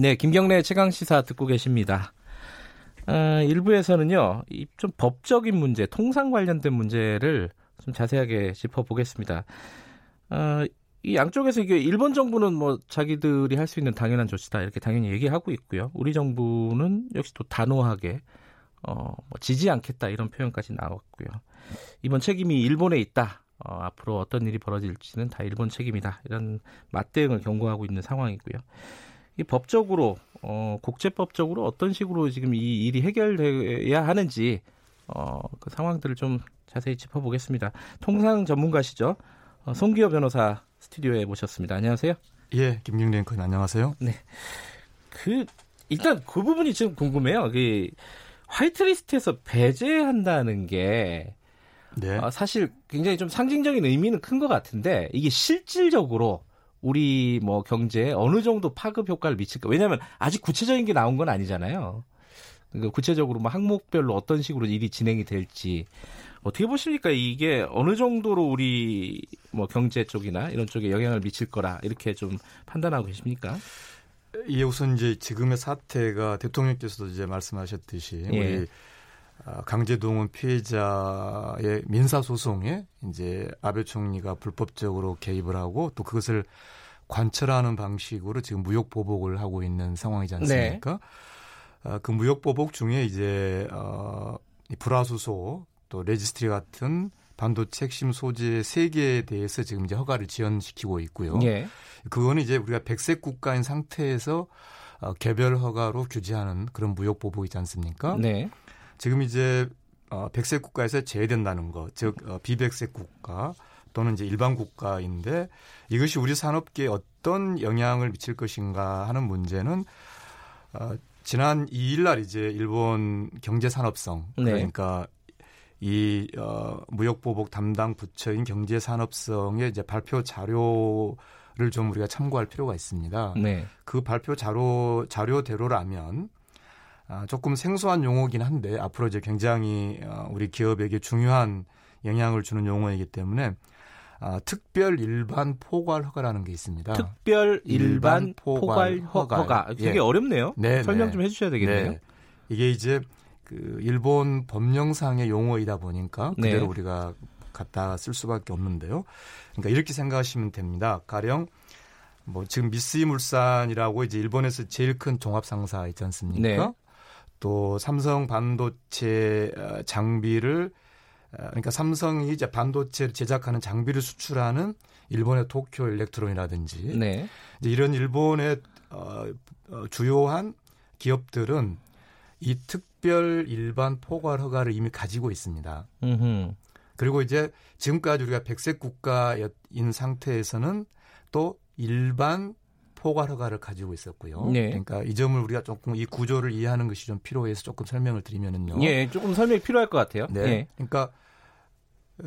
네, 김경래 최강 시사 듣고 계십니다. 어, 일부에서는요, 좀 법적인 문제, 통상 관련된 문제를 좀 자세하게 짚어보겠습니다. 어, 이 양쪽에서 이게 일본 정부는 뭐 자기들이 할 수 있는 당연한 조치다 이렇게 당연히 얘기하고 있고요. 우리 정부는 역시 또 단호하게 어, 뭐 지지 않겠다 이런 표현까지 나왔고요. 이번 책임이 일본에 있다. 어, 앞으로 어떤 일이 벌어질지는 다 일본 책임이다. 이런 맞대응을 경고하고 있는 상황이고요. 이 법적으로 어, 국제법적으로 어떤 식으로 지금 이 일이 해결돼야 하는지 어, 그 상황들을 좀 자세히 짚어보겠습니다. 통상 전문가시죠? 어, 송기호 변호사 스튜디오에 모셨습니다. 안녕하세요. 예, 김경래 앵커 안녕하세요. 네. 그 일단 그 부분이 지금 궁금해요. 그 화이트리스트에서 배제한다는 게 네. 어, 사실 굉장히 좀 상징적인 의미는 큰 것 같은데 이게 실질적으로 우리 뭐 경제에 어느 정도 파급 효과를 미칠까? 왜냐하면 아직 구체적인 게 나온 건 아니잖아요. 그러니까 구체적으로 뭐 항목별로 어떤 식으로 일이 진행이 될지 어떻게 보십니까? 이게 어느 정도로 우리 뭐 경제 쪽이나 이런 쪽에 영향을 미칠 거라 이렇게 좀 판단하고 계십니까? 예, 우선 이제 지금의 사태가 대통령께서도 이제 말씀하셨듯이 예. 우리 아, 강제동원 피해자의 민사 소송에 이제 아베 총리가 불법적으로 개입을 하고 또 그것을 관철하는 방식으로 지금 무역 보복을 하고 있는 상황이지 않습니까? 네. 아, 그 무역 보복 중에 이제 어, 불화수소 또 resist 같은 반도체 핵심 소재 세 개에 대해서 지금 이제 허가를 지연시키고 있고요. 예. 그거는 이제 우리가 백색 국가인 상태에서 어, 개별 허가로 규제하는 그런 무역 보복이지 않습니까? 네. 지금 이제 어, 백색 국가에서 제외된다는 것, 즉 어, 비백색 국가 또는 이제 일반 국가인데 이것이 우리 산업계에 어떤 영향을 미칠 것인가 하는 문제는 어, 지난 2일 날 이제 일본 경제산업성 네. 그러니까 이 어, 무역보복 담당 부처인 경제산업성의 이제 발표 자료를 좀 우리가 참고할 필요가 있습니다. 네. 그 발표 자료 자료대로라면 아, 조금 생소한 용어긴 한데 앞으로 이제 굉장히 어, 우리 기업에게 중요한 영향을 주는 용어이기 때문에 아, 특별 일반 포괄 허가라는 게 있습니다. 특별 일반, 일반 포괄, 허가. 허가. 되게 예. 어렵네요. 네, 설명 네. 좀 해주셔야 되겠네요. 네. 이게 이제 그 일본 법령상의 용어이다 보니까 네. 그대로 네. 우리가 갖다 쓸 수밖에 없는데요. 그러니까 이렇게 생각하시면 됩니다. 가령 뭐 지금 미쓰이 물산이라고 이제 일본에서 제일 큰 종합 상사 있지 않습니까? 네. 또 삼성 반도체 어, 장비를 어, 그러니까 삼성이 이제 반도체를 제작하는 장비를 수출하는 일본의 도쿄 일렉트론이라든지 네. 이제 이런 일본의 어, 어, 주요한 기업들은 이 특별 일반 포괄 허가를 이미 가지고 있습니다. 음흠. 그리고 이제 지금까지 우리가 백색 국가인 상태에서는 또 일반 포괄 허가를 가지고 있었고요. 네. 그러니까 이 점을 우리가 조금 이 구조를 이해하는 것이 좀 필요해서 조금 설명을 드리면은요. 예, 조금 설명이 필요할 것 같아요. 네. 예. 그러니까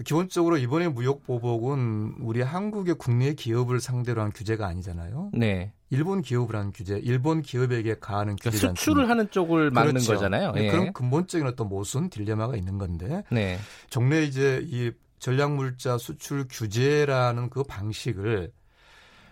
기본적으로 이번에 무역 보복은 우리 한국의 국내 기업을 상대로 한 규제가 아니잖아요. 네. 일본 기업을 한 규제, 일본 기업에게 가하는 규제. 그러니까 수출을 하는 쪽을 막는 그렇죠. 거잖아요. 네, 예. 그런 근본적인 어떤 모순 딜레마가 있는 건데. 네. 정례 이제 이 전략물자 수출 규제라는 그 방식을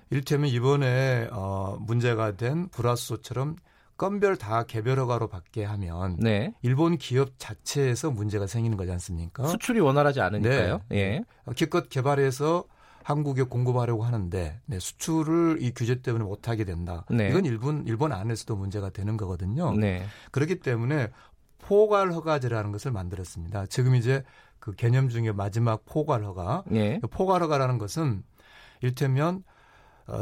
이를테면 이번에 어 문제가 된 불화수소처럼 건별 다 개별 허가로 받게 하면 네. 일본 기업 자체에서 문제가 생기는 거지 않습니까? 수출이 원활하지 않으니까요. 네. 예. 기껏 개발해서 한국에 공급하려고 하는데 네, 수출을 이 규제 때문에 못하게 된다. 네. 이건 일본 일본 안에서도 문제가 되는 거거든요. 네. 그렇기 때문에 포괄 허가제라는 것을 만들었습니다. 지금 이제 그 개념 중에 마지막 포괄 허가. 네. 포괄 허가라는 것은 일테면 어,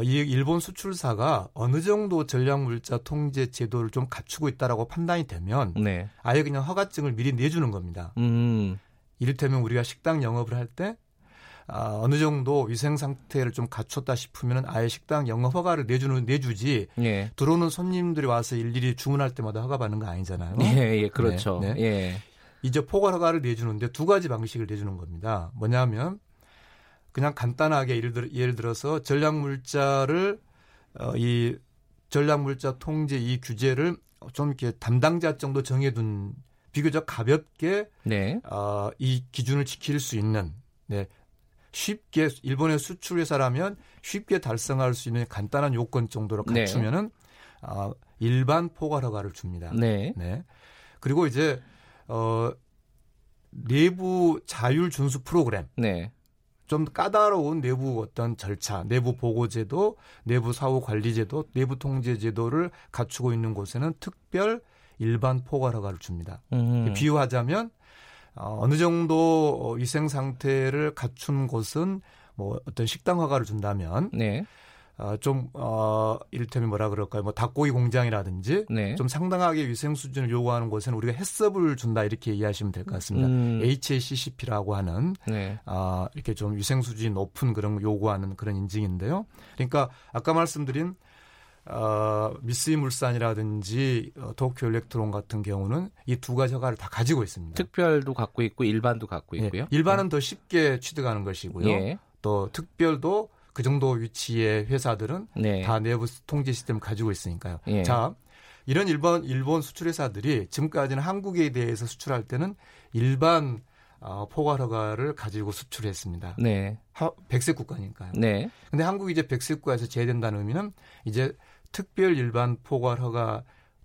이 일본 수출사가 어느 정도 전략물자 통제 제도를 좀 갖추고 있다라고 판단이 되면 네. 아예 그냥 허가증을 미리 내주는 겁니다. 음. 이를테면 우리가 식당 영업을 할때 아, 어느 정도 위생 상태를 좀 갖췄다 싶으면 아예 식당 영업 허가를 내주는 내주지 예. 들어오는 손님들이 와서 일일이 주문할 때마다 허가 받는 거 아니잖아요. 예, 예 그렇죠. 네, 네. 예. 이제 포괄 허가를 내주는데 두 가지 방식을 내주는 겁니다. 뭐냐면 그냥 간단하게 예를, 들, 예를 들어서 전략물자를 어, 이 전략물자 통제 이 규제를 좀 이렇게 담당자 정도 정해둔 비교적 가볍게 네. 어, 이 기준을 지킬 수 있는 네, 쉽게 일본의 수출 회사라면 쉽게 달성할 수 있는 간단한 요건 정도로 네. 갖추면은 네. 어, 일반 포괄 허가를 줍니다. 네. 네. 그리고 이제 어 내부 자율 준수 프로그램. 네. 좀 까다로운 내부 어떤 절차, 내부 보고제도, 내부 사후 관리제도, 내부 통제제도를 갖추고 있는 곳에는 특별 일반 포괄 허가를 줍니다. 음. 비유하자면 어, 어느 정도 위생 상태를 갖춘 곳은 뭐 어떤 식당 허가를 준다면 네. 어, 좀, 어, 이를테면 뭐라 그럴까요? 뭐 닭고기 공장이라든지 네. 좀 상당하게 위생 수준을 요구하는 곳에는 우리가 햇섭을 준다 이렇게 이해하시면 될 것 같습니다. 음. HACCP라고 하는 네. 어, 이렇게 좀 위생 수준이 높은 그런 걸 요구하는 그런 인증인데요. 그러니까 아까 말씀드린 어, 미쓰이 물산이라든지 어, 도쿄 일렉트론 같은 경우는 이 두 가지 허가를 다 가지고 있습니다. 특별도 갖고 있고 일반도 갖고 예, 있고요. 예, 일반은 네. 더 쉽게 취득하는 것이고요. 예. 또 특별도 그 정도 위치의 회사들은 네. 다 내부 통제 시스템을 가지고 있으니까요. 예. 자, 이런 일본 일본 수출 회사들이 지금까지는 한국에 대해서 수출할 때는 일반 어, 포괄 허가를 가지고 수출했습니다. 네. 하, 백색 국가니까요. 네. 근데 한국이 이제 백색 국가에서 제외된다는 의미는 이제 특별 일반 포괄 허가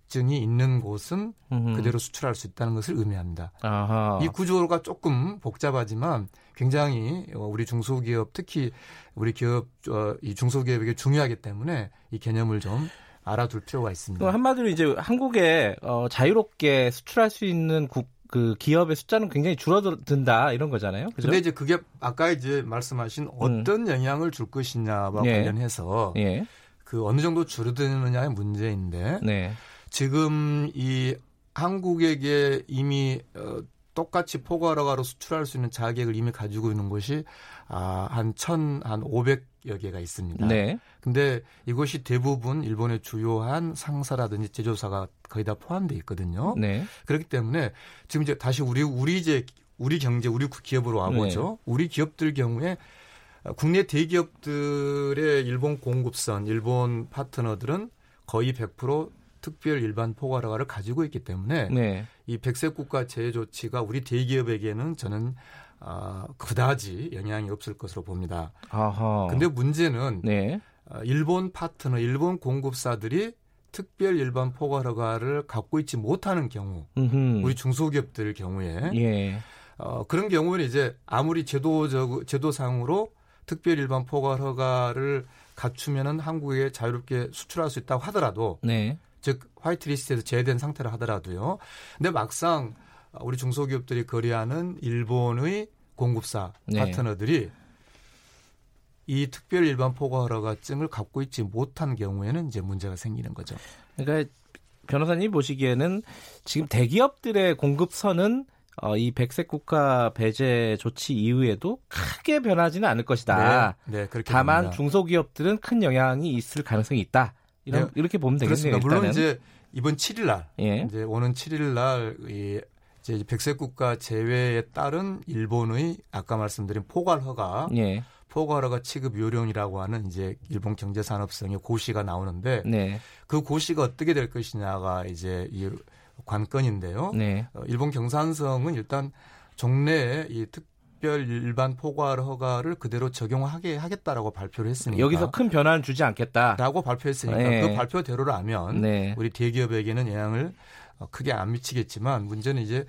증이 있는 곳은 음흠. 그대로 수출할 수 있다는 것을 의미합니다. 아하. 이 구조가 조금 복잡하지만 굉장히 어, 우리 중소기업 특히 우리 기업 어, 이 중소기업에게 중요하기 때문에 이 개념을 좀 알아둘 필요가 있습니다. 한마디로 이제 한국에 어, 자유롭게 수출할 수 있는 국, 그 기업의 숫자는 굉장히 줄어든다 이런 거잖아요. 그죠? 근데 이제 그게 아까 이제 말씀하신 어떤 음. 영향을 줄 것이냐와 예. 관련해서 예. 그 어느 정도 줄어드느냐의 문제인데 네. 지금 이 한국에게 이미 어, 똑같이 포괄허가로 수출할 수 있는 자격을 이미 가지고 있는 곳이 아, 한 천, 한 오백 여 개가 있습니다. 네. 근데 이것이 대부분 일본의 주요한 상사라든지 제조사가 거의 다 포함되어 있거든요. 네. 그렇기 때문에 지금 이제 다시 우리, 우리 이제 우리 경제, 우리 기업으로 와보죠. 네. 우리 기업들 경우에 국내 대기업들의 일본 공급선, 일본 파트너들은 거의 100% 특별 일반 포괄허가를 가지고 있기 때문에 네. 이 백색 국가 제외 조치가 우리 대기업에게는 저는 아, 그다지 영향이 없을 것으로 봅니다. 아하. 근데 문제는 네. 어, 일본 파트너, 일본 공급사들이 특별 일반 포괄허가를 갖고 있지 못하는 경우, 음흠. 우리 중소기업들 경우에 예. 어, 그런 경우는 이제 아무리 제도적 제도상으로 특별 일반 포괄 허가를 갖추면은 한국에 자유롭게 수출할 수 있다고 하더라도 네. 즉 화이트리스트에서 제외된 상태라 하더라도요. 근데 막상 우리 중소기업들이 거래하는 일본의 공급사 네. 파트너들이 이 특별 일반 포괄 허가증을 갖고 있지 못한 경우에는 이제 문제가 생기는 거죠. 그러니까 변호사님 보시기에는 지금 대기업들의 공급선은 어, 이 백색 국가 배제 조치 이후에도 크게 변하지는 않을 것이다. 네, 네 그렇게 다만 됩니다. 중소기업들은 큰 영향이 있을 가능성이 있다. 이런, 네. 이렇게 보면 되겠네요. 그렇습니다. 물론 이제 이번 7일 날 예. 이제 오는 7일 날 이 이제 백색 국가 제외에 따른 일본의 아까 말씀드린 포괄 허가 예. 포괄 허가 취급 요령이라고 하는 이제 일본 경제산업성의 고시가 나오는데 네. 그 고시가 어떻게 될 것이냐가 이제 이 관건인데요. 네. 어, 일본 경산성은 일단 종래에 이 특, 특별 일반 포괄 허가를 그대로 적용하게 하겠다라고 발표를 했으니까 여기서 큰 변화는 주지 않겠다라고 발표했으니까 네. 그 발표대로라면 네. 우리 대기업에게는 영향을 어, 크게 안 미치겠지만 문제는 이제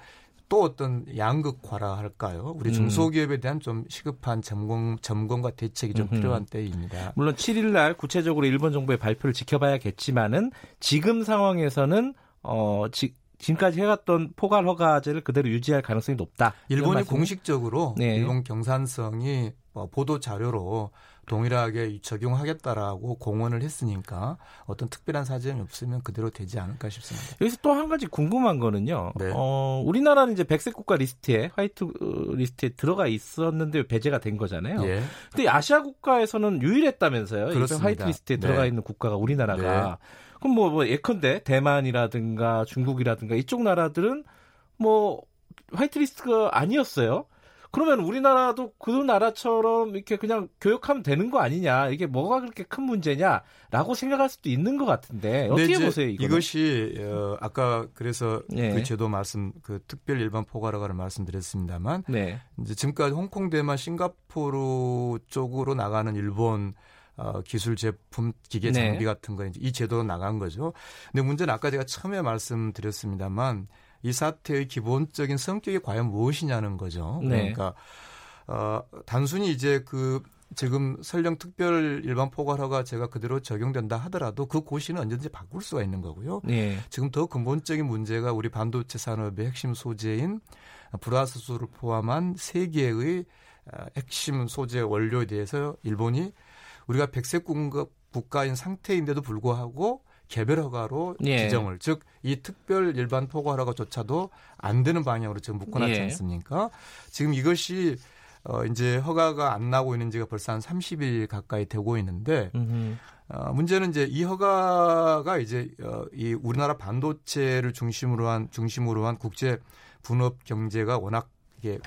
또 어떤 양극화라 할까요? 우리 음. 중소기업에 대한 좀 시급한 점검, 점검과 대책이 좀. 필요한 때입니다. 물론 7일 날 구체적으로 일본 정부의 발표를 지켜봐야겠지만은 지금 상황에서는 어, 지, 지금까지 해왔던 포괄 허가제를 그대로 유지할 가능성이 높다. 일본이 공식적으로 네. 일본 경산성이 뭐 보도 자료로 동일하게 적용하겠다라고 공언을 했으니까 어떤 특별한 사정이 없으면 그대로 되지 않을까 싶습니다. 여기서 또 한 가지 궁금한 거는요. 네. 어, 우리나라는 이제 백색 국가 리스트에 화이트 어, 리스트에 들어가 있었는데 배제가 된 거잖아요. 예. 근데 아시아 국가에서는 유일했다면서요. 그렇습니다. 화이트 리스트에 네. 들어가 있는 국가가 우리나라가. 네. 그럼 뭐, 뭐 예컨대 대만이라든가 중국이라든가 이쪽 나라들은 뭐 화이트 리스트가 아니었어요. 그러면 우리나라도 그 나라처럼 이렇게 그냥 교육하면 되는 거 아니냐 이게 뭐가 그렇게 큰 문제냐라고 생각할 수도 있는 것 같은데 어떻게 보세요 이거는? 이것이 어, 아까 그래서 네. 그 제도 말씀 그 특별 일반 포괄허가를 말씀드렸습니다만 네. 이제 지금까지 홍콩 대만 싱가포르 쪽으로 나가는 일본 어, 기술 제품, 기계 네. 장비 네. 같은 거 이제 이 제도로 나간 거죠. 근데 문제는 아까 제가 처음에 말씀드렸습니다만 이 사태의 기본적인 성격이 과연 무엇이냐는 거죠. 네. 그러니까 어, 단순히 이제 그 지금 설령 특별 일반 포괄허가 제가 그대로 적용된다 하더라도 그 고시는 언제든지 바꿀 수가 있는 거고요. 네. 지금 더 근본적인 문제가 우리 반도체 산업의 핵심 소재인 불화수소를 포함한 세 개의 어, 핵심 소재 원료에 대해서 일본이 우리가 백색 공급 국가인 상태인데도 불구하고 개별 허가로 예. 지정을 즉 이 특별 일반 포괄 허가조차도 안 되는 방향으로 지금 묶어놨지 예. 않습니까? 지금 이것이 어 이제 허가가 안 나고 있는 지가 벌써 한 30일 가까이 되고 있는데 어 문제는 이제 이 허가가 이제 어 이 우리나라 반도체를 중심으로 한 중심으로 한 국제 분업 경제가 워낙 이게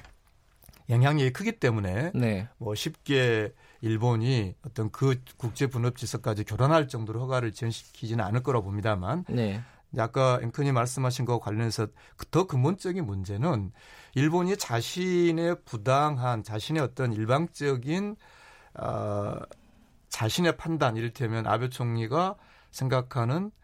영향력이 크기 때문에 네. 뭐 쉽게 일본이 어떤 그 국제 분업 지서까지 결혼할 정도로 허가를 지원시키지는 않을 거라고 봅니다만 네. 아까 앵커님 말씀하신 거 관련해서 더 근본적인 문제는 일본이 자신의 부당한 자신의 어떤 일방적인 어, 자신의 판단 이를테면 아베 총리가 생각하는 아,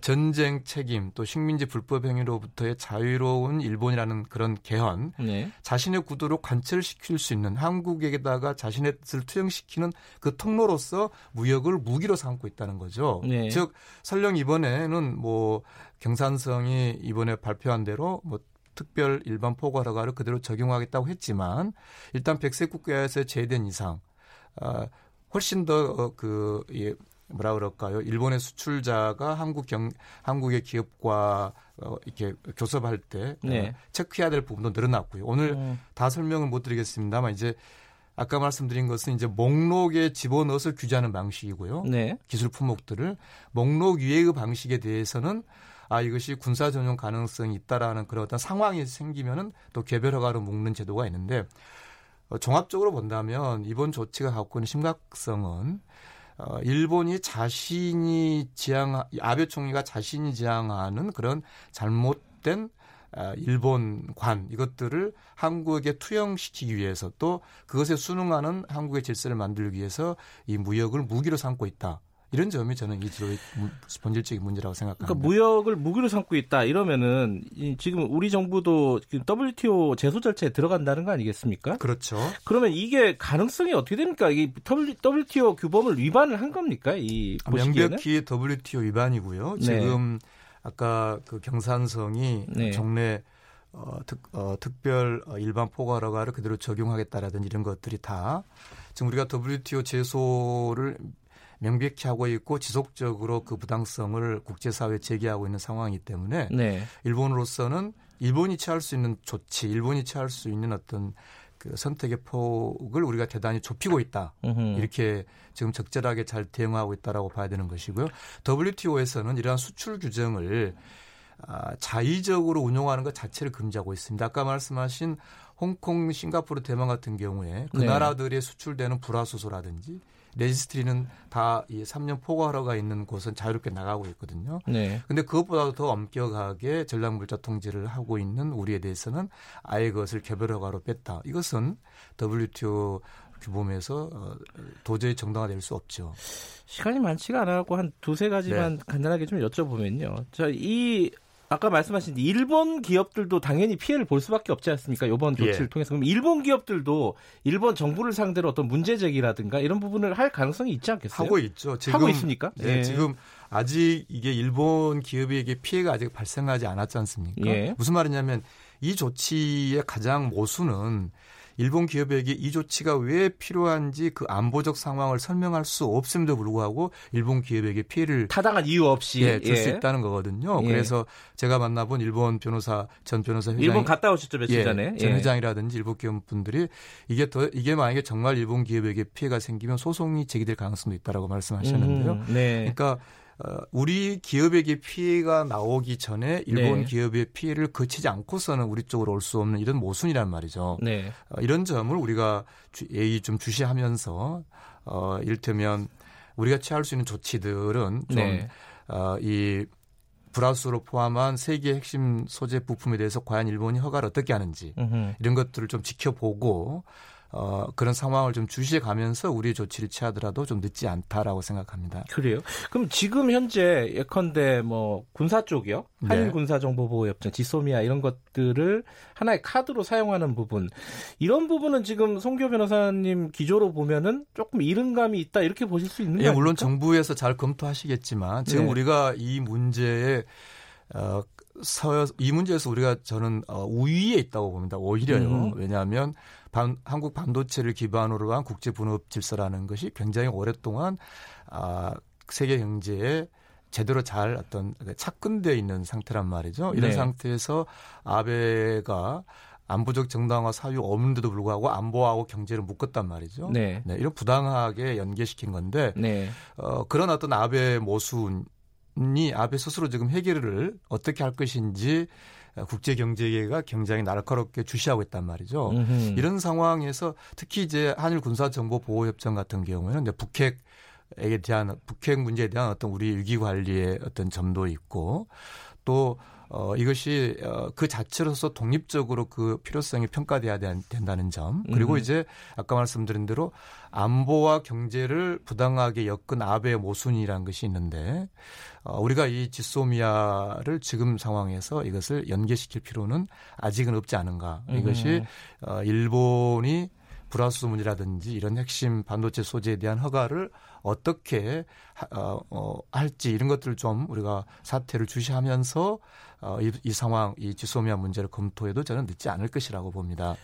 전쟁 책임 또 식민지 불법 행위로부터의 자유로운 일본이라는 그런 개헌 네. 자신의 구도로 관철시킬 수 있는 한국에게다가 자신의 뜻을 투영시키는 그 통로로서 무역을 무기로 삼고 있다는 거죠. 네. 즉 설령 이번에는 뭐 경산성이 이번에 발표한 대로 뭐 특별 일반 포괄 허가를 그대로 적용하겠다고 했지만 일단 백색 국가에서 제외된 이상 어, 훨씬 더그 어, 예, 뭐라 그럴까요? 일본의 수출자가 한국 경 한국의 기업과 어, 이렇게 교섭할 때 어, 네. 어, 체크해야 될 부분도 늘어났고요. 오늘 음. 다 설명을 못 드리겠습니다만 이제 아까 말씀드린 것은 이제 목록에 집어넣어서 규제하는 방식이고요. 네. 기술 품목들을 목록 위의 방식에 대해서는 아 이것이 군사 전용 가능성이 있다라는 그런 어떤 상황이 생기면은 또 개별 허가로 묶는 제도가 있는데 어, 종합적으로 본다면 이번 조치가 갖고 있는 심각성은 어, 일본이 자신이 지향 아베 총리가 자신이 지향하는 그런 잘못된 어, 일본관 이것들을 한국에 투영시키기 위해서 또 그것에 순응하는 한국의 질서를 만들기 위해서 이 무역을 무기로 삼고 있다. 이런 점이 저는 이 지도의 본질적인 문제라고 생각합니다. 그러니까 무역을 무기로 삼고 있다 이러면은 지금 우리 정부도 WTO 제소 절차에 들어간다는 거 아니겠습니까? 그렇죠. 그러면 이게 가능성이 어떻게 됩니까? 이 WTO 규범을 위반을 한 겁니까? 이 보시기에는? 명백히 WTO 위반이고요. 네. 지금 아까 그 경산성이 네. 정례 어, 특, 어, 특별 어, 일반 포괄허가를 그대로 적용하겠다라든지 이런 것들이 다 지금 우리가 WTO 제소를 명백히 하고 있고 지속적으로 그 부당성을 국제사회에 제기하고 있는 상황이기 때문에 네. 일본으로서는 일본이 취할 수 있는 조치, 일본이 취할 수 있는 어떤 그 선택의 폭을 우리가 대단히 좁히고 있다. 으흠. 이렇게 지금 적절하게 잘 대응하고 있다라고 봐야 되는 것이고요. WTO에서는 이러한 수출 규정을 아, 자의적으로 운용하는 것 자체를 금지하고 있습니다. 아까 말씀하신 홍콩, 싱가포르, 대만 같은 경우에 그 네. 나라들의 수출되는 불화수소라든지 레지스트리는 다 이 3년 포괄허가 있는 곳은 자유롭게 나가고 있거든요. 네. 근데 그것보다도 더 엄격하게 전략물자 통제를 하고 있는 우리에 대해서는 아예 그것을 개별허가로 뺐다. 이것은 WTO 규범에서 어, 도저히 정당화될 수 없죠. 시간이 많지가 않아갖고 한 두세 가지만 네. 간단하게 좀 여쭤보면요. 자, 이 아까 말씀하신 일본 기업들도 당연히 피해를 볼 수밖에 없지 않습니까? 이번 조치를 예. 통해서 그럼 일본 기업들도 일본 정부를 상대로 어떤 문제 제기라든가 이런 부분을 할 가능성이 있지 않겠어요? 하고 있죠. 지금, 하고 있습니까? 네, 예. 지금 아직 이게 일본 기업에게 피해가 아직 발생하지 않았지 않습니까? 예. 무슨 말이냐면 이 조치의 가장 모순은 일본 기업에게 이 조치가 왜 필요한지 그 안보적 상황을 설명할 수 없음에도 불구하고 일본 기업에게 피해를 타당한 이유 없이 예, 줄수 예. 있다는 거거든요. 예. 그래서 제가 만나본 일본 변호사 전 변호사 회장 일본 갔다 오셨죠 며칠 예, 전에 전 예. 회장이라든지 일본 기업 분들이 이게 더 이게 만약에 정말 일본 기업에게 피해가 생기면 소송이 제기될 가능성도 있다라고 말씀하셨는데요. 음, 네. 그러니까 어, 우리 기업에게 피해가 나오기 전에 일본 네. 기업의 피해를 거치지 않고서는 우리 쪽으로 올 수 없는 이런 모순이란 말이죠. 네. 어, 이런 점을 우리가 예의 좀 주시하면서 어, 이를테면 우리가 취할 수 있는 조치들은 좀 네. 어, 이 브라우스로 포함한 세계 핵심 소재 부품에 대해서 과연 일본이 허가를 어떻게 하는지 으흠. 이런 것들을 좀 지켜보고 어, 그런 상황을 좀 주시해 가면서 우리의 조치를 취하더라도 좀 늦지 않다라고 생각합니다. 그래요? 그럼 지금 현재 예컨대 뭐 군사 쪽이요? 한일 네. 군사 정보 보호 협정, 지소미아 이런 것들을 하나의 카드로 사용하는 부분 이런 부분은 지금 송교 변호사님 기조로 보면은 조금 이른감이 있다 이렇게 보실 수 있는 거예요? 예, 물론 정부에서 잘 검토하시겠지만 지금 네. 우리가 이 문제에 어, 서, 이 문제에서 우리가 저는 어, 우위에 있다고 봅니다. 오히려요. 음. 왜냐하면 반, 한국 반도체를 기반으로 한 국제 분업 질서라는 것이 굉장히 오랫동안 아, 세계 경제에 제대로 잘 어떤 착근되어 있는 상태란 말이죠. 이런 네. 상태에서 아베가 안보적 정당화 사유 없는데도 불구하고 안보하고 경제를 묶었단 말이죠. 네. 네 이런 부당하게 연계시킨 건데 네. 어, 그런 어떤 아베 모순이 아베 스스로 지금 해결을 어떻게 할 것인지 국제 경제계가 굉장히 날카롭게 주시하고 있단 말이죠. 음흠. 이런 상황에서 특히 이제 한일 군사 정보 보호 협정 같은 경우에는 이제 북핵 에 대한 북핵 문제에 대한 어떤 우리 위기 관리의 어떤 점도 있고 또 어, 이것이 어, 그 자체로서 독립적으로 그 필요성이 평가돼야 된다는 점 그리고 음. 이제 아까 말씀드린 대로 안보와 경제를 부당하게 엮은 아베의 모순이라는 것이 있는데 어, 우리가 이 지소미아를 지금 상황에서 이것을 연계시킬 필요는 아직은 없지 않은가 이것이 음. 어, 일본이 불화수 문이라든지 이런 핵심 반도체 소재에 대한 허가를 어떻게 어, 어, 할지 이런 것들을 좀 우리가 사태를 주시하면서 어, 이, 이 상황, 이 지소미아 문제를 검토해도 저는 늦지 않을 것이라고 봅니다.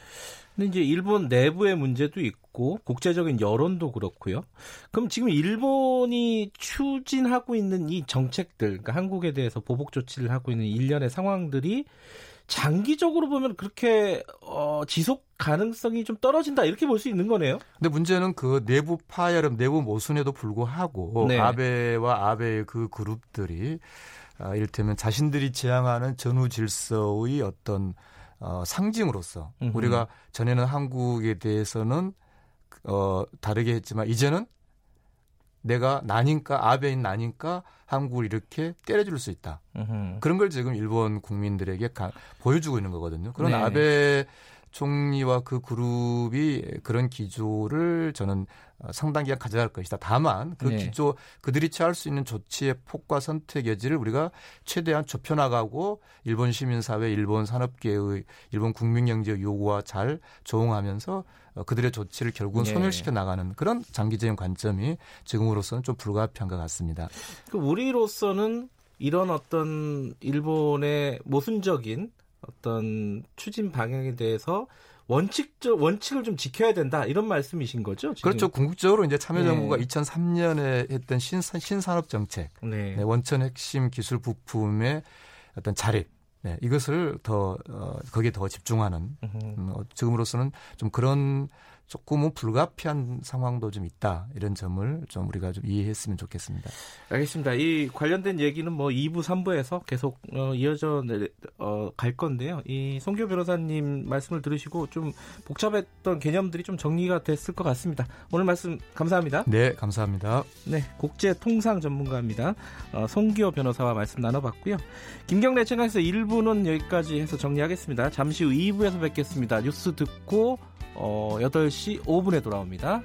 근데 이제 일본 내부의 문제도 있고 국제적인 여론도 그렇고요. 그럼 지금 일본이 추진하고 있는 이 정책들, 그러니까 한국에 대해서 보복 조치를 하고 있는 일련의 상황들이 장기적으로 보면 그렇게 어, 지속 가능성이 좀 떨어진다 이렇게 볼 수 있는 거네요. 근데 문제는 그 내부 파열음, 내부 모순에도 불구하고 네. 아베와 아베의 그 그룹들이 아, 이를테면 자신들이 지향하는 전후 질서의 어떤 어, 상징으로서 음흠. 우리가 전에는 한국에 대해서는 어, 다르게 했지만 이제는 내가 나니까 아베인 나니까 한국을 이렇게 때려줄 수 있다. 으흠. 그런 걸 지금 일본 국민들에게 가, 보여주고 있는 거거든요. 그런 네. 아베 총리와 그 그룹이 그런 기조를 저는 상당 기간 가져갈 것이다. 다만 그 네. 기조 그들이 취할 수 있는 조치의 폭과 선택 여지를 우리가 최대한 좁혀 나가고 일본 시민 사회, 일본 산업계의 일본 국민 경제 요구와 잘 조응하면서 그들의 조치를 결국은 네. 소멸시켜 나가는 그런 장기적인 관점이 지금으로서는 좀 불가피한 것 같습니다. 그 우리로서는 이런 어떤 일본의 모순적인 어떤 추진 방향에 대해서 원칙적 원칙을 좀 지켜야 된다 이런 말씀이신 거죠? 지금? 그렇죠. 궁극적으로 이제 참여정부가 네. 2003년에 했던 신산, 신산업 정책, 네. 네, 원천 핵심 기술 부품의 어떤 자립, 네, 이것을 더 어, 거기에 더 집중하는 음, 어, 지금으로서는 좀 그런 조금은 불가피한 상황도 좀 있다 이런 점을 좀 우리가 좀 이해했으면 좋겠습니다. 알겠습니다. 이 관련된 얘기는 뭐 2부, 3부에서 계속 어, 이어져 어, 갈 건데요. 이 송교 변호사님 말씀을 들으시고 좀 복잡했던 개념들이 좀 정리가 됐을 것 같습니다. 오늘 말씀 감사합니다. 네, 감사합니다. 네, 국제 통상 전문가입니다. 어, 송교 변호사와 말씀 나눠봤고요. 김경래 채널에서 1부는 여기까지 해서 정리하겠습니다. 잠시 후 2부에서 뵙겠습니다. 뉴스 듣고 어, 8시 5분에 돌아옵니다.